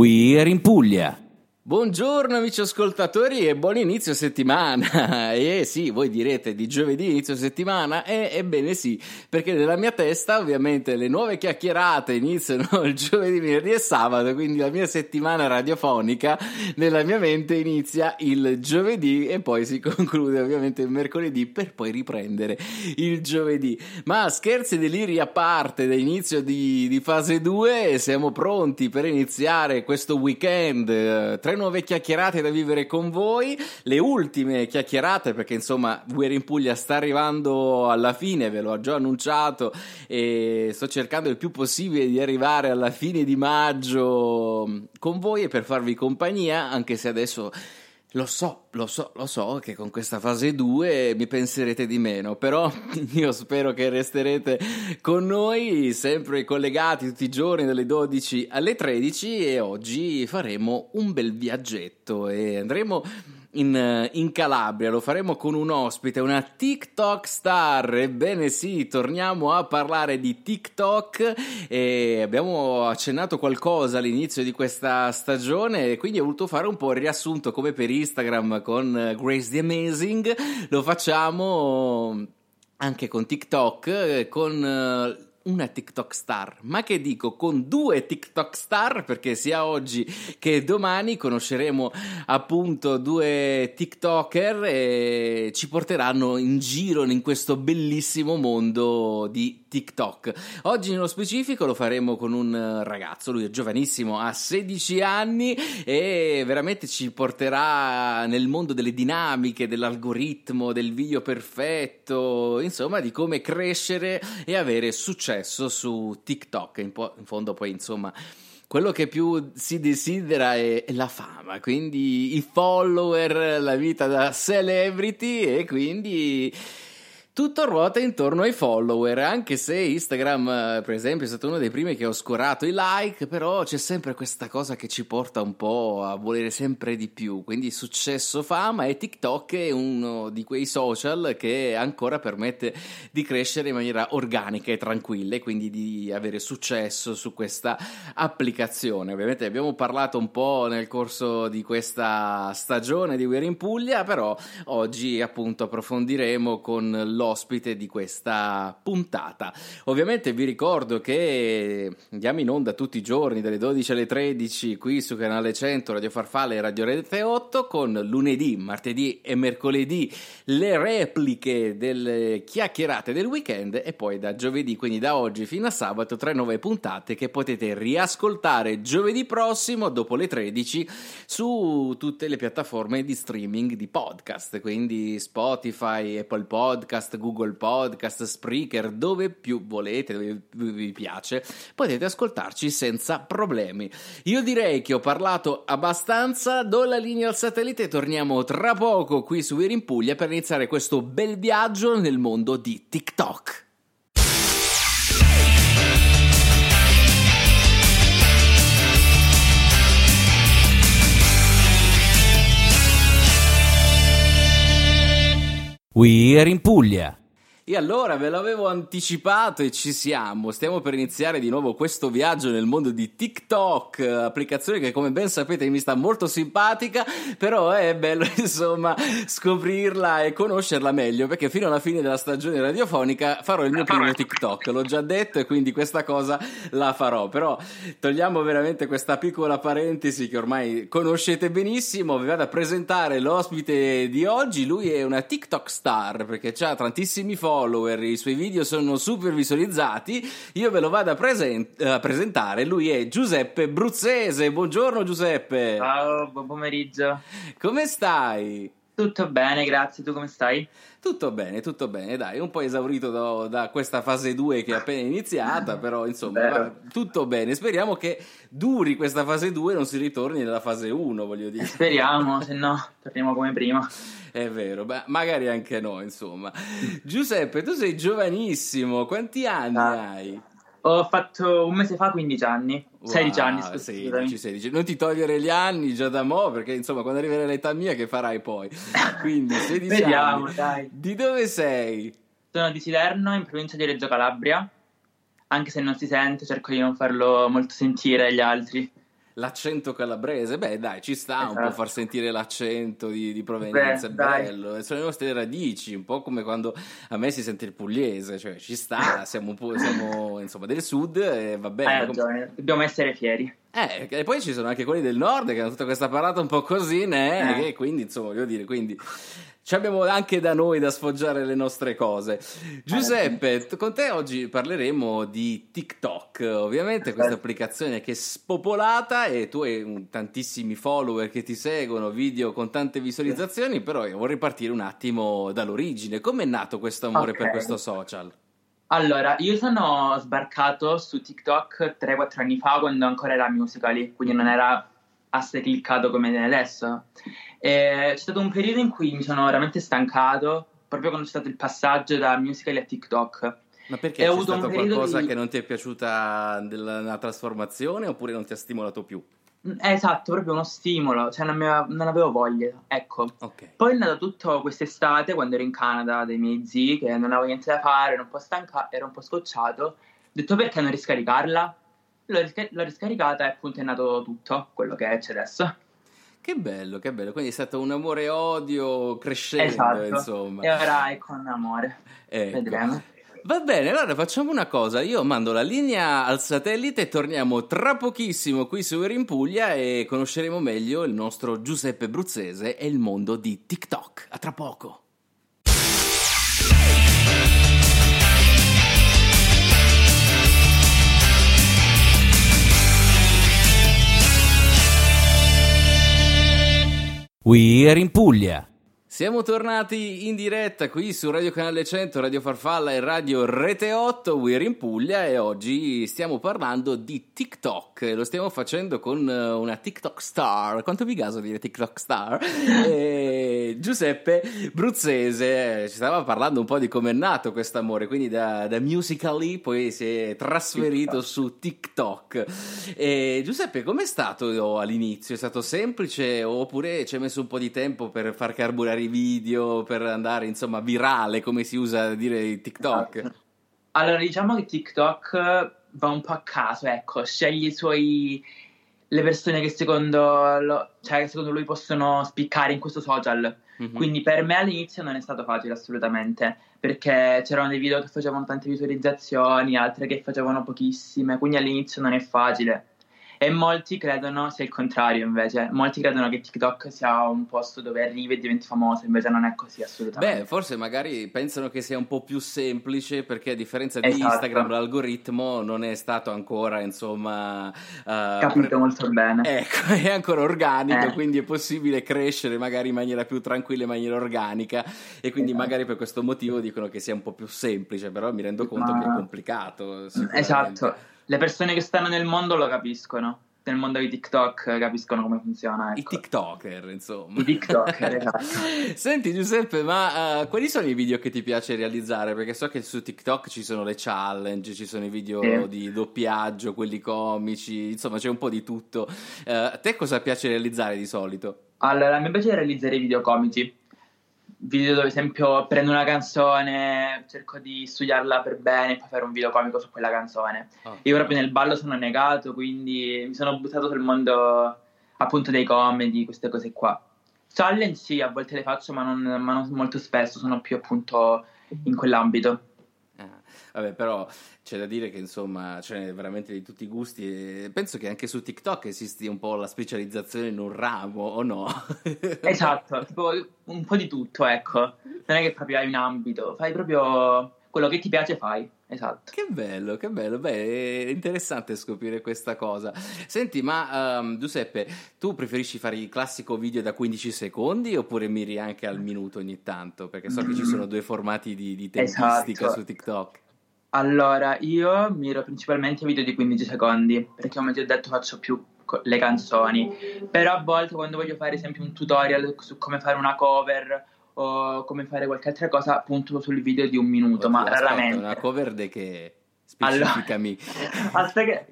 We're in Puglia. Buongiorno amici ascoltatori e buon inizio settimana. E sì, voi direte di giovedì inizio settimana? Eh, ebbene sì, perché nella mia testa ovviamente le nuove chiacchierate iniziano il giovedì, venerdì e sabato, quindi la mia settimana radiofonica nella mia mente inizia il giovedì e poi si conclude ovviamente il mercoledì per poi riprendere il giovedì. Ma scherzi e deliri a parte da inizio di, di fase 2, siamo pronti per iniziare questo weekend. Eh, tre nuove chiacchierate da vivere con voi, le ultime chiacchierate perché insomma Guerra in Puglia sta arrivando alla fine, ve l'ho già annunciato e sto cercando il più possibile di arrivare alla fine di maggio con voi e per farvi compagnia, anche se adesso lo so, lo so, lo so che con questa fase 2 mi penserete di meno, però io spero che resterete con noi sempre collegati tutti i giorni dalle 12 alle 13 e oggi faremo un bel viaggetto e andremo in, in, Calabria, lo faremo con un ospite, una TikTok star. Ebbene sì, torniamo a parlare di TikTok e abbiamo accennato qualcosa all'inizio di questa stagione quindi ho voluto fare un po' il riassunto come per Instagram con Grace the Amazing. Lo facciamo anche con TikTok, con una TikTok star, ma che dico con due TikTok star perché sia oggi che domani conosceremo appunto due TikToker e ci porteranno in giro in questo bellissimo mondo di TikTok. Oggi nello specifico lo faremo con un ragazzo, lui è giovanissimo, ha 16 anni e veramente ci porterà nel mondo delle dinamiche, dell'algoritmo, del video perfetto, insomma di come crescere e avere successo su TikTok. In, po- in fondo poi insomma quello che più si desidera è la fama, quindi i follower, la vita da celebrity e quindi tutto ruota intorno ai follower, anche se Instagram, eh, per esempio, è stato uno dei primi che ho scorato i like, però c'è sempre questa cosa che ci porta un po' a volere sempre di più. Quindi successo, fama e TikTok è uno di quei social che ancora permette di crescere in maniera organica e tranquilla e quindi di avere successo su questa applicazione. Ovviamente abbiamo parlato un po' nel corso di questa stagione di We're in Puglia, però oggi appunto approfondiremo con l'ospite di questa puntata. Ovviamente vi ricordo che andiamo in onda tutti i giorni dalle 12 alle 13 qui su canale 100 Radio Farfalle e Radio Rete 8 con lunedì, martedì e mercoledì le repliche delle chiacchierate del weekend e poi da giovedì, quindi da oggi fino a sabato, tre nuove puntate che potete riascoltare giovedì prossimo dopo le 13 su tutte le piattaforme di streaming di podcast, quindi Spotify, Apple Podcast, Google Podcast, Spreaker, dove più volete, dove vi piace, potete ascoltarci senza problemi. Io direi che ho parlato abbastanza, do la linea al satellite e torniamo tra poco qui su We're in Puglia per iniziare questo bel viaggio nel mondo di TikTok. We're in Puglia. E allora ve l'avevo anticipato e ci siamo. Stiamo per iniziare di nuovo questo viaggio nel mondo di TikTok, applicazione che come ben sapete mi sta molto simpatica, però è bello insomma scoprirla e conoscerla meglio perché fino alla fine della stagione radiofonica farò il mio primo TikTok. L'ho già detto e quindi questa cosa la farò. Però togliamo veramente questa piccola parentesi che ormai conoscete benissimo. Vi vado a presentare l'ospite di oggi. Lui è una TikTok star perché ha tantissimi follower follower, i suoi video sono super visualizzati, io ve lo vado a, present- a presentare. Lui è Giuseppe Bruzzese. Buongiorno Giuseppe. Ciao, buon pomeriggio. Come stai? Tutto bene, grazie. Tu come stai? Tutto bene, tutto bene, dai, un po' esaurito da, da questa fase 2 che è appena iniziata, però insomma, va, tutto bene. Speriamo che duri questa fase 2 e non si ritorni nella fase 1, voglio dire. Speriamo, se no torniamo come prima. È vero, beh, magari anche no, insomma. Giuseppe, tu sei giovanissimo, quanti anni ah. hai? Ho fatto un mese fa 15 anni, wow, 16 anni, 16, 16. Non ti togliere gli anni già da mo', perché insomma quando arriverai all'età mia che farai poi? Quindi 16 Vediamo, anni. dai. Di dove sei? Sono di Siderno, in provincia di Reggio Calabria. Anche se non si sente, cerco di non farlo molto sentire agli altri. L'accento calabrese. Beh, dai, ci sta Esatto. un po' far sentire l'accento di, di provenienza, è Beh, dai. bello. E sono le nostre radici, un po' come quando a me si sente il pugliese, cioè ci sta, siamo, un po', siamo insomma del sud e va bene. Hai Com- ragione, dobbiamo essere fieri. eh, e poi ci sono anche quelli del nord che hanno tutta questa parlata un po' così, né? Eh. Che quindi, insomma, voglio dire, quindi ci abbiamo anche da noi da sfoggiare le nostre cose. Giuseppe, con te oggi parleremo di TikTok, ovviamente questa applicazione che è spopolata e tu hai un- tantissimi follower che ti seguono, video con tante visualizzazioni, però io vorrei partire un attimo dall'origine. Com'è nato questo amore per Ok. questo social? Allora, io sono sbarcato su TikTok 3-4 anni fa quando ancora era Musical.ly, quindi non era assai cliccato come adesso. E c'è stato un periodo in cui mi sono veramente stancato, proprio quando c'è stato il passaggio da Musical.ly a TikTok. Ma perché E c'è stato qualcosa di- che non ti è piaciuta della trasformazione oppure non ti ha stimolato più? Mm, Esatto, proprio uno stimolo, cioè non, mi aveva- non avevo voglia, ecco. Ok. Poi è nato tutto quest'estate quando ero in Canada dai miei zii che non avevo niente da fare, ero un po' stanca, ero un po' scocciato. Ho detto perché non riscaricarla? L'ho, risca- l'ho riscaricata e appunto è nato tutto quello che c'è adesso. Che bello, che bello. Quindi è stato un amore odio crescendo, esatto. insomma. E ora è con amore. Ecco. Vedremo. Va bene, allora facciamo una cosa. Io mando la linea al satellite e torniamo tra pochissimo qui su Eri in Puglia e conosceremo meglio il nostro Giuseppe Bruzzese e il mondo di TikTok. A tra poco. We are in Puglia. Siamo tornati in diretta qui su Radio Canale 100, Radio Farfalla e Radio Rete 8, We're in Puglia e oggi stiamo parlando di TikTok. Lo stiamo facendo con eh, una TikTok star, quanto vi gaso dire TikTok star? E Giuseppe Bruzzese, eh, ci stava parlando un po' di come è nato questo amore, quindi da, da Musical.ly poi si è trasferito TikTok. su TikTok. E Giuseppe, com'è stato all'inizio? È stato semplice oppure ci hai messo un po' di tempo per far carburare i video, per andare insomma virale, come si usa a dire TikTok? Esatto. Allora, diciamo che TikTok va un po' a caso, ecco, sceglie i suoi le persone che secondo, lo- cioè, secondo lui possono spiccare in questo social. Mhm. Quindi per me all'inizio non è stato facile assolutamente, perché c'erano dei video che facevano tante visualizzazioni, altre che facevano pochissime, quindi all'inizio non è facile. E molti credono sia il contrario invece, molti credono che TikTok sia un posto dove arrivi e diventi famoso, invece non è così assolutamente. Beh, forse magari pensano che sia un po' più semplice perché a differenza di Esatto. Instagram l'algoritmo non è stato ancora, insomma, eh, Capito pre- molto bene. Ecco, è ancora organico, Eh. quindi è possibile crescere magari in maniera più tranquilla, in maniera organica e quindi Esatto. magari per questo motivo dicono che sia un po' più semplice, però mi rendo conto Ma- che è complicato. Esatto, le persone che stanno nel mondo lo capiscono, nel mondo di TikTok capiscono come funziona. I Ecco. TikToker, insomma. I TikToker, esatto. Senti Giuseppe, ma eh, quali sono i video che ti piace realizzare? Perché so che su TikTok ci sono le challenge, ci sono i video Sì. di doppiaggio, quelli comici, insomma c'è un po' di tutto. Eh, a te cosa piace realizzare di solito? Allora, a me piace realizzare video comici. Video dove, ad esempio, prendo una canzone, cerco di studiarla per bene e poi fare un video comico su quella canzone. Io proprio nel ballo sono negato, quindi mi sono buttato sul mondo appunto dei comedy, queste cose qua. Challenge sì, a volte le faccio, ma non, ma non molto spesso, sono più appunto in quell'ambito. Vabbè, però c'è da dire che insomma c'è veramente di tutti i gusti e penso che anche su TikTok esisti un po' la specializzazione in un ramo, o no? Esatto, tipo un po' di tutto, ecco. Non è che proprio hai un ambito, fai proprio quello che ti piace, fai. Esatto. Che bello, che bello, beh, è interessante scoprire questa cosa. Senti, ma ehm, Giuseppe, tu preferisci fare il classico video da 15 secondi oppure miri anche al minuto ogni tanto? Perché so che ci sono due formati di, di tempistica Esatto. su TikTok. Allora, io miro principalmente video di 15 secondi, perché come ti ho detto faccio più co- le canzoni, però a volte quando voglio fare esempio un tutorial su come fare una cover o come fare qualche altra cosa, punto sul video di un minuto, ma Oddio, aspetta, raramente. Una cover de che? Allora- Specificami. Aspetta che...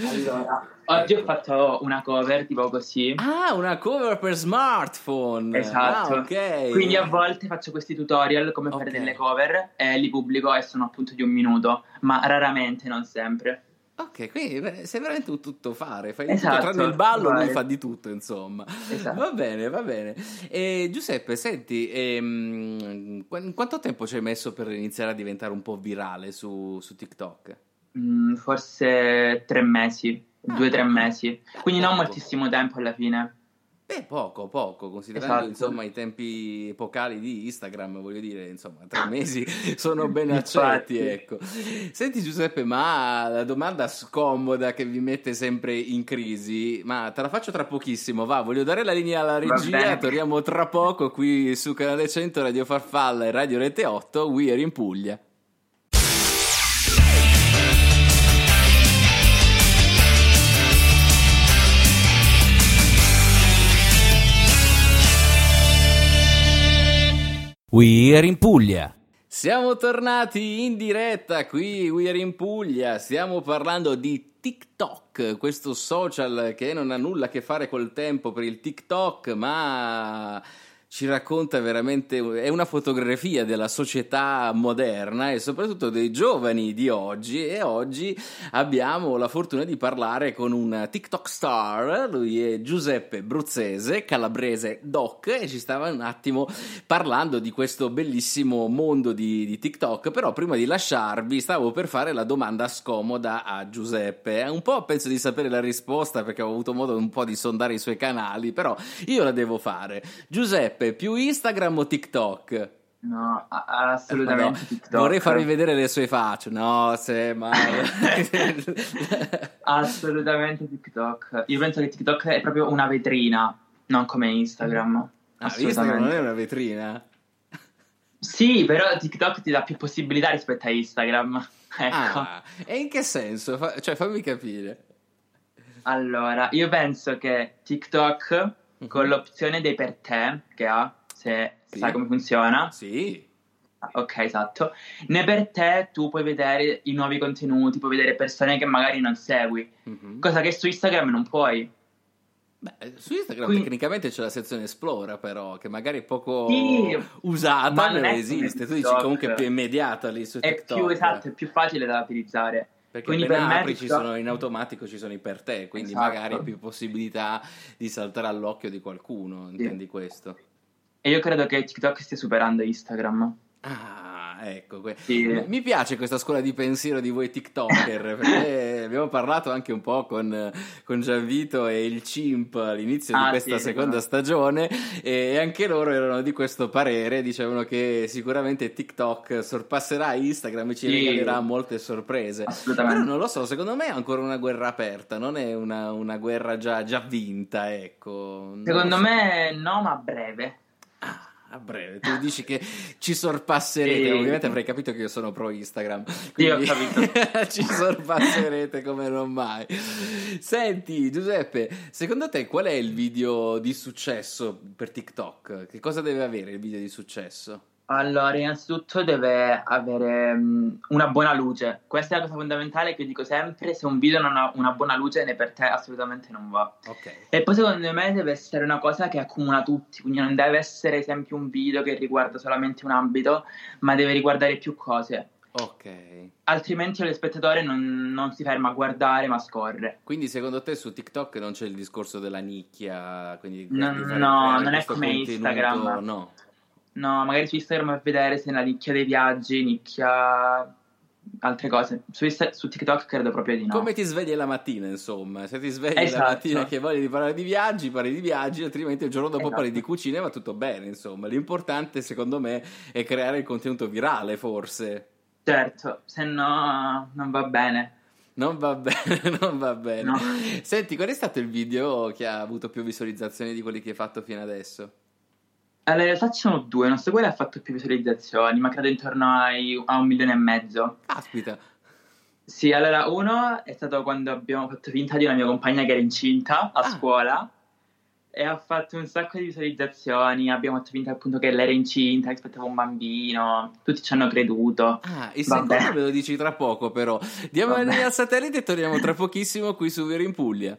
Allora, oggi ho fatto una cover tipo così. Ah, una cover per smartphone. Esatto. Ah, ok. Quindi a volte faccio questi tutorial come fare Ok. delle cover e li pubblico e sono appunto di un minuto, ma raramente, non sempre. Ok, quindi sei veramente un tuttofare, fai esatto, tutto, tranne il ballo, vai. lui fa di tutto, insomma. Esatto. Va bene, va bene. E, Giuseppe, senti, ehm, quanto tempo ci hai messo per iniziare a diventare un po' virale su, su TikTok? Mm, forse tre mesi, ah, due o tre mesi, quindi non moltissimo tempo alla fine. Beh, poco, poco, considerando esatto. insomma i tempi epocali di Instagram, voglio dire, insomma, tre mesi sono ben accetti, ecco. Senti Giuseppe, ma la domanda scomoda che vi mette sempre in crisi, ma te la faccio tra pochissimo, va, voglio dare la linea alla regia, torniamo tra poco qui su Canale 100 Radio Farfalla e Radio Rete 8, We Are in Puglia. We Are in Puglia. Siamo tornati in diretta qui, We Are in Puglia. Stiamo parlando di TikTok, questo social che non ha nulla a che fare col tempo per il TikTok, ma ci racconta veramente, è una fotografia della società moderna e soprattutto dei giovani di oggi e oggi abbiamo la fortuna di parlare con un TikTok star, lui è Giuseppe Bruzzese, calabrese doc e ci stava un attimo parlando di questo bellissimo mondo di, di TikTok, però prima di lasciarvi stavo per fare la domanda scomoda a Giuseppe, un po' penso di sapere la risposta perché ho avuto modo un po' di sondare i suoi canali, però io la devo fare. Giuseppe, Giuseppe, più Instagram o TikTok? No, assolutamente no, TikTok. Vorrei farvi vedere le sue facce. No, se mai. assolutamente TikTok. Io penso che TikTok è proprio una vetrina, non come Instagram. Ah, Instagram non è una vetrina? Sì, però TikTok ti dà più possibilità rispetto a Instagram. Ecco. Ah, e in che senso? Fa- cioè, fammi capire. Allora, io penso che TikTok con l'opzione dei per te che ha, se sì. sai come funziona. Sì. Ok, esatto. Ne per te tu puoi vedere i nuovi contenuti, puoi vedere persone che magari non segui, mm-hmm. cosa che su Instagram non puoi. Beh, su Instagram Quindi, tecnicamente c'è la sezione Esplora, però, che magari è poco sì, usata, ma non esiste. Tu dici comunque è più immediata lì su TikTok. È più esatto, è più facile da utilizzare. Perché quindi per apri ci sono in automatico ci sono i per te, quindi esatto. magari hai più possibilità di saltare all'occhio di qualcuno, sì. intendi questo? E io credo che TikTok stia superando Instagram. Ah, ecco. Sì. Mi piace questa scuola di pensiero di voi TikToker, perché abbiamo parlato anche un po' con, con Gianvito e il Cimp all'inizio ah, di questa sì, seconda no. stagione e anche loro erano di questo parere, dicevano che sicuramente TikTok sorpasserà Instagram e ci sì. regalerà molte sorprese. Assolutamente. Però non lo so, secondo me è ancora una guerra aperta, non è una, una guerra già, già vinta, ecco. Secondo so. me no, ma breve. A breve. Tu dici che ci sorpasserete. Sì. Ovviamente avrei capito che io sono pro Instagram. Quindi io ho capito. ci sorpasserete come non mai. Senti, Giuseppe, secondo te qual è il video di successo per TikTok? Che cosa deve avere il video di successo? Allora, innanzitutto deve avere um, una buona luce. Questa è la cosa fondamentale che dico sempre: se un video non ha una buona luce, ne per te assolutamente non va. Okay. E poi secondo me deve essere una cosa che accomuna tutti, quindi non deve essere esempio un video che riguarda solamente un ambito, ma deve riguardare più cose. Ok. Altrimenti lo spettatore non, non, si ferma a guardare, ma scorre. Quindi secondo te su TikTok non c'è il discorso della nicchia? Quindi no, no non è come Instagram. No. No, magari su Instagram a vedere se è la nicchia dei viaggi, nicchia altre cose. Su, Insta- su, TikTok credo proprio di no. Come ti svegli la mattina, insomma. Se ti svegli esatto. la mattina che voglio parlare di viaggi, parli di viaggi, altrimenti il giorno dopo esatto. parli di cucina e va tutto bene, insomma. L'importante, secondo me, è creare il contenuto virale, forse. Certo, se no non va bene. Non va bene, non va bene. No. Senti, qual è stato il video che ha avuto più visualizzazioni di quelli che hai fatto fino adesso? Allora, in realtà ci sono due, il nostro quello ha fatto più visualizzazioni, ma credo intorno ai, a un milione e mezzo. Aspita. Sì, allora uno è stato quando abbiamo fatto finta di una mia compagna che era incinta a ah. scuola e ha fatto un sacco di visualizzazioni, abbiamo fatto finta appunto che lei era incinta, che aspettava un bambino, tutti ci hanno creduto. Ah, il Vabbè. secondo me lo dici tra poco però. Diamo la linea al satellite e torniamo tra pochissimo qui su Vero in Puglia.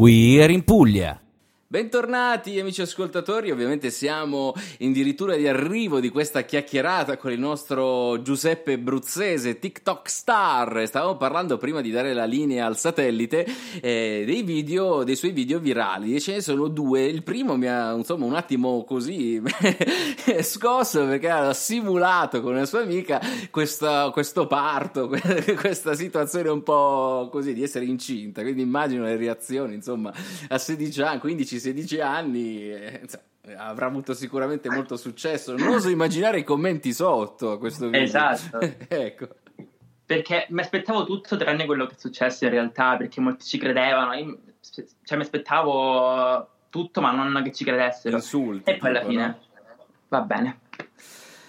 We're in Puglia. Bentornati amici ascoltatori, ovviamente siamo addirittura di arrivo di questa chiacchierata con il nostro Giuseppe Bruzzese, TikTok star. Stavamo parlando prima di dare la linea al satellite eh, dei video, dei suoi video virali e ce ne sono due. Il primo mi ha insomma un attimo così scosso perché ha simulato con una sua amica questa, questo parto, questa situazione un po' così di essere incinta. Quindi immagino le reazioni insomma a 16 anni, 15 16 anni eh, avrà avuto sicuramente molto successo. Non oso immaginare i commenti sotto a questo video. Esatto. ecco. Perché mi aspettavo tutto tranne quello che è successo in realtà, perché molti ci credevano. Io, cioè, mi aspettavo tutto, ma non che ci credessero. Insulti. E poi alla fine no? va bene.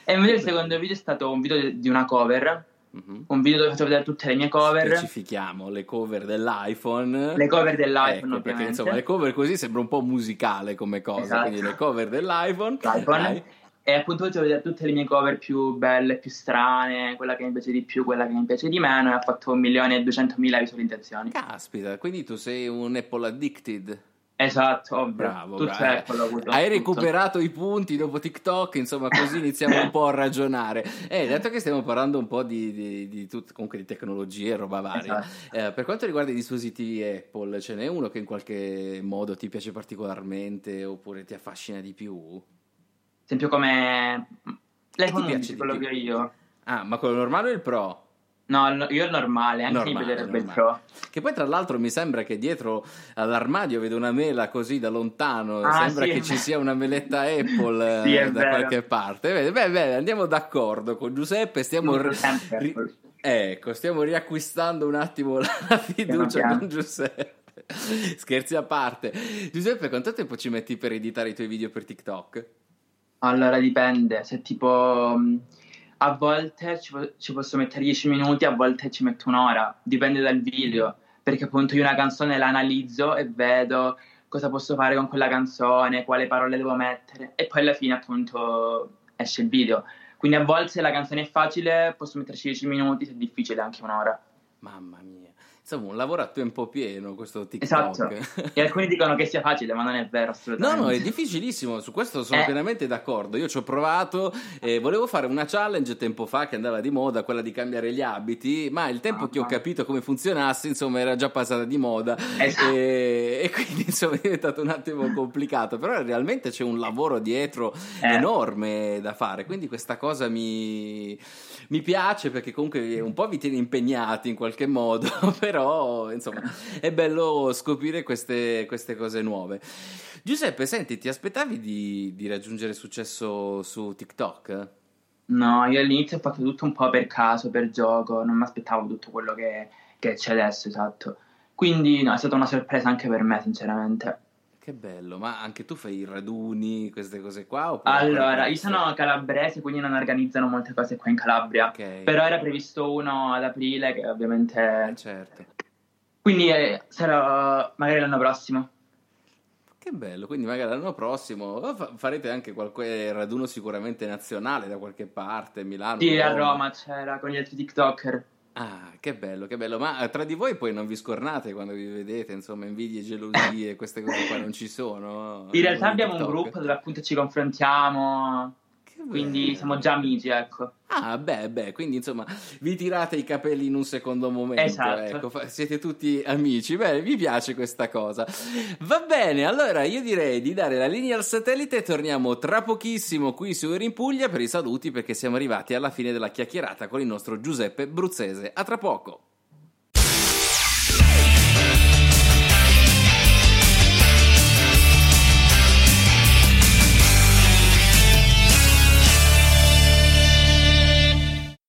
E invece il secondo video è stato un video di una cover Mm-hmm. Un video dove faccio vedere tutte le mie cover. Specifichiamo le cover dell'iPhone. Le cover dell'iPhone, ecco, perché insomma le cover così sembra un po' musicale come cosa. Esatto. Quindi le cover dell'iPhone. L'iPhone. E appunto faccio vedere tutte le mie cover più belle, più strane, quella che mi piace di più, quella che mi piace di meno. E ha fatto 1 milione e 200 mila visualizzazioni. Caspita, quindi tu sei un Apple addicted. Esatto, ovvio. Bravo, bravo. Hai recuperato i punti dopo TikTok, insomma, così iniziamo un po' a ragionare. Eh, dato che stiamo parlando un po' di, di, di, tut, comunque di tecnologie e roba varia, esatto. eh, per quanto riguarda i dispositivi Apple, ce n'è uno che in qualche modo ti piace particolarmente oppure ti affascina di più? Esempio come l'iPhone 11, quello che ho io. Ah, ma quello normale o il Pro? No, io il normale, anche normale, mi piacerebbe il pro. Che poi tra l'altro mi sembra che dietro all'armadio vedo una mela così da lontano, ah, sembra sì, che ci sia una meletta Apple sì, da vero. qualche parte. Beh, beh, beh, andiamo d'accordo con Giuseppe, stiamo... Ri- ecco, stiamo riacquistando un attimo la fiducia con Giuseppe. Scherzi a parte. Giuseppe, quanto tempo ci metti per editare i tuoi video per TikTok? Allora dipende, se tipo a volte ci, ci, posso mettere 10 minuti, a volte ci metto un'ora, dipende dal video, perché appunto io una canzone la analizzo e vedo cosa posso fare con quella canzone, quale parole devo mettere e poi alla fine appunto esce il video. Quindi a volte se la canzone è facile posso metterci 10 minuti, se è difficile anche un'ora. Mamma mia insomma un lavoro a tempo pieno questo TikTok. Esatto. e alcuni dicono che sia facile, ma non è vero assolutamente. No, no, è difficilissimo, su questo sono eh. pienamente d'accordo. Io ci ho provato, eh, volevo fare una challenge tempo fa che andava di moda, quella di cambiare gli abiti, ma il tempo ah, che ho capito come funzionasse, insomma, era già passata di moda esatto. e, e, quindi insomma è diventato un attimo complicato, però realmente c'è un lavoro dietro eh. enorme da fare, quindi questa cosa mi mi piace perché comunque un po' vi tiene impegnati in qualche modo, però insomma è bello scoprire queste, queste cose nuove. Giuseppe, senti, ti aspettavi di, di raggiungere successo su TikTok? No, io all'inizio ho fatto tutto un po' per caso, per gioco, non mi aspettavo tutto quello che, che c'è adesso, esatto. Quindi no, è stata una sorpresa anche per me, sinceramente. Che bello, ma anche tu fai i raduni, queste cose qua? Allora, io sono calabrese, quindi non organizzano molte cose qua in Calabria. Okay. Però era previsto uno ad aprile, che ovviamente... Eh, certo. Quindi eh, sarà magari l'anno prossimo. Che bello, quindi magari l'anno prossimo farete anche qualche raduno sicuramente nazionale da qualche parte, Milano. Sì, Roma. a Roma c'era con gli altri TikToker. Ah, che bello, che bello. Ma eh, tra di voi poi non vi scornate quando vi vedete, insomma, invidie, gelosie, queste cose qua non ci sono? In realtà abbiamo TikTok. un gruppo dove appunto ci confrontiamo quindi siamo già amici, ecco. Ah, beh, beh, quindi insomma vi tirate i capelli in un secondo momento. Esatto. Ecco, siete tutti amici. Beh, mi piace questa cosa. Va bene, allora io direi di dare la linea al satellite e torniamo tra pochissimo qui su Ero in Puglia per i saluti perché siamo arrivati alla fine della chiacchierata con il nostro Giuseppe Bruzzese. A tra poco.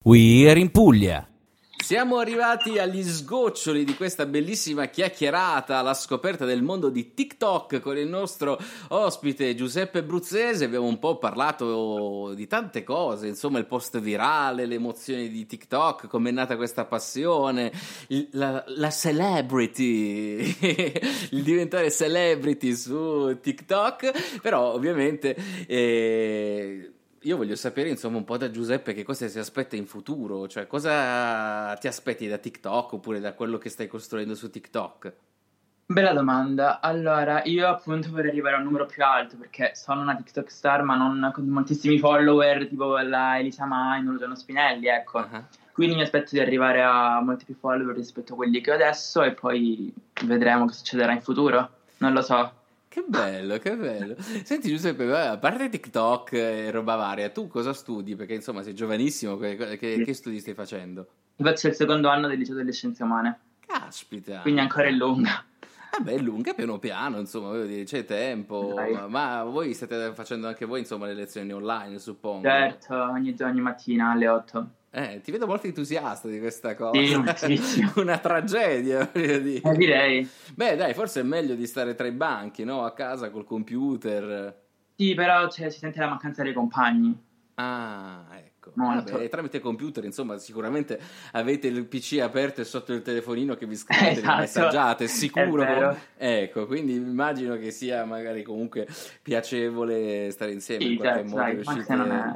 We're in Puglia. Siamo arrivati agli sgoccioli di questa bellissima chiacchierata alla scoperta del mondo di TikTok con il nostro ospite Giuseppe Bruzzese. Abbiamo un po' parlato di tante cose, insomma il post virale, le emozioni di TikTok, come è nata questa passione, la, la, celebrity, il diventare celebrity su TikTok, però ovviamente... Eh, io voglio sapere insomma un po' da Giuseppe che cosa si aspetta in futuro, cioè cosa ti aspetti da TikTok oppure da quello che stai costruendo su TikTok? Bella domanda. Allora, io appunto vorrei arrivare a un numero più alto perché sono una TikTok star, ma non con moltissimi follower, tipo la Elisa Mai, Luciano Spinelli, ecco. Uh-huh. Quindi mi aspetto di arrivare a molti più follower rispetto a quelli che ho adesso e poi vedremo che succederà in futuro. Non lo so. Che bello, che bello. Senti Giuseppe, a parte TikTok e roba varia, tu cosa studi? Perché insomma sei giovanissimo, che, che, che studi stai facendo? Faccio il secondo anno del liceo delle scienze umane. Caspita. Quindi ancora è lunga. Vabbè, è lunga piano piano, insomma, dire, c'è tempo. Ma, ma, voi state facendo anche voi, insomma, le lezioni online, suppongo. Certo, ogni, ogni mattina alle 8. Eh, ti vedo molto entusiasta di questa cosa. Sì, Una tragedia, voglio dire. Eh, direi. Beh, dai, forse è meglio di stare tra i banchi, no? A casa col computer. Sì, però cioè, si sente la mancanza dei compagni. Ah, ecco. Vabbè, tramite computer, insomma, sicuramente avete il PC aperto e sotto il telefonino che vi scrivete esatto. le messaggiate, sicuro. Ecco, quindi immagino che sia magari comunque piacevole stare insieme sì, in qualche certo, modo. Dai, riuscite... non, è...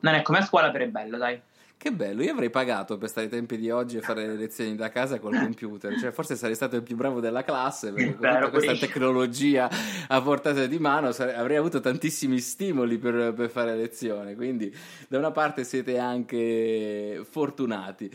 non è come a scuola, però è bello, dai. Che bello, io avrei pagato per stare ai tempi di oggi e fare le lezioni da casa col computer, cioè forse sarei stato il più bravo della classe perché con tutta questa tecnologia a portata di mano sare- avrei avuto tantissimi stimoli per, per, fare lezione, quindi da una parte siete anche fortunati.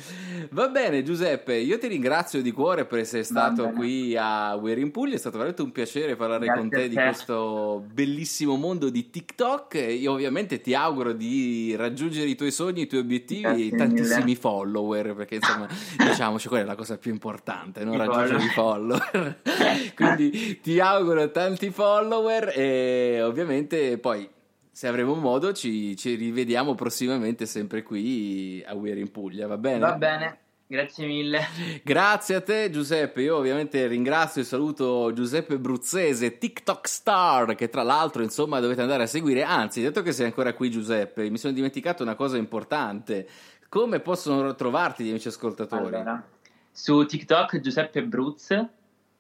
Va bene Giuseppe, io ti ringrazio di cuore per essere stato qui a We're in Puglia, è stato veramente un piacere parlare Grazie con te di questo bellissimo mondo di TikTok, io ovviamente ti auguro di raggiungere i tuoi sogni, i tuoi obiettivi tantissimi mille. follower, perché insomma, diciamoci, quella è la cosa più importante, non raggiungere i follower. Quindi ti auguro tanti follower e ovviamente poi se avremo modo ci, ci rivediamo prossimamente sempre qui a Weir in Puglia, va bene? Va bene. Grazie mille. Grazie a te Giuseppe, io ovviamente ringrazio e saluto Giuseppe Bruzzese, TikTok star, che tra l'altro insomma dovete andare a seguire, anzi detto che sei ancora qui Giuseppe, mi sono dimenticato una cosa importante, come possono trovarti gli amici ascoltatori? Allora, su TikTok Giuseppe Bruz,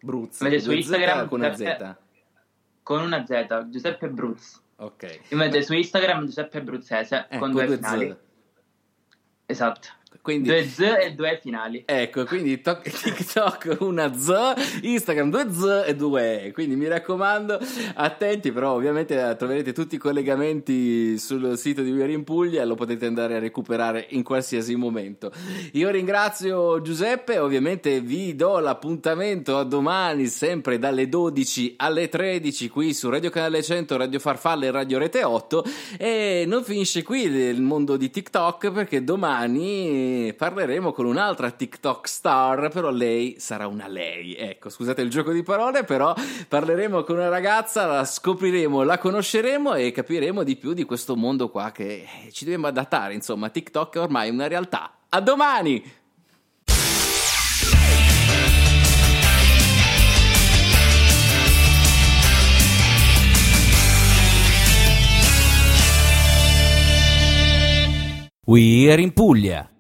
Bruz, invece su Instagram con una Z. Con una Z, Giuseppe Bruz. Ok. Invece su Instagram Giuseppe Bruzzese, eh, con, con due, due finali. Z. Esatto. Quindi, due Z e due finali. Ecco, quindi to- TikTok una Z, Instagram due Z e due E. Quindi mi raccomando, attenti, però ovviamente eh, troverete tutti i collegamenti sul sito di We in Puglia e lo potete andare a recuperare in qualsiasi momento. Io ringrazio Giuseppe, ovviamente vi do l'appuntamento a domani, sempre dalle 12 alle 13 qui su Radio Canale 100, Radio Farfalle e Radio Rete 8 e non finisce qui il mondo di TikTok perché domani parleremo con un'altra TikTok star, però lei sarà una lei. Ecco, scusate il gioco di parole, però parleremo con una ragazza, la scopriremo, la conosceremo e capiremo di più di questo mondo qua che ci dobbiamo adattare. Insomma, TikTok è ormai una realtà. A domani! We're in Puglia.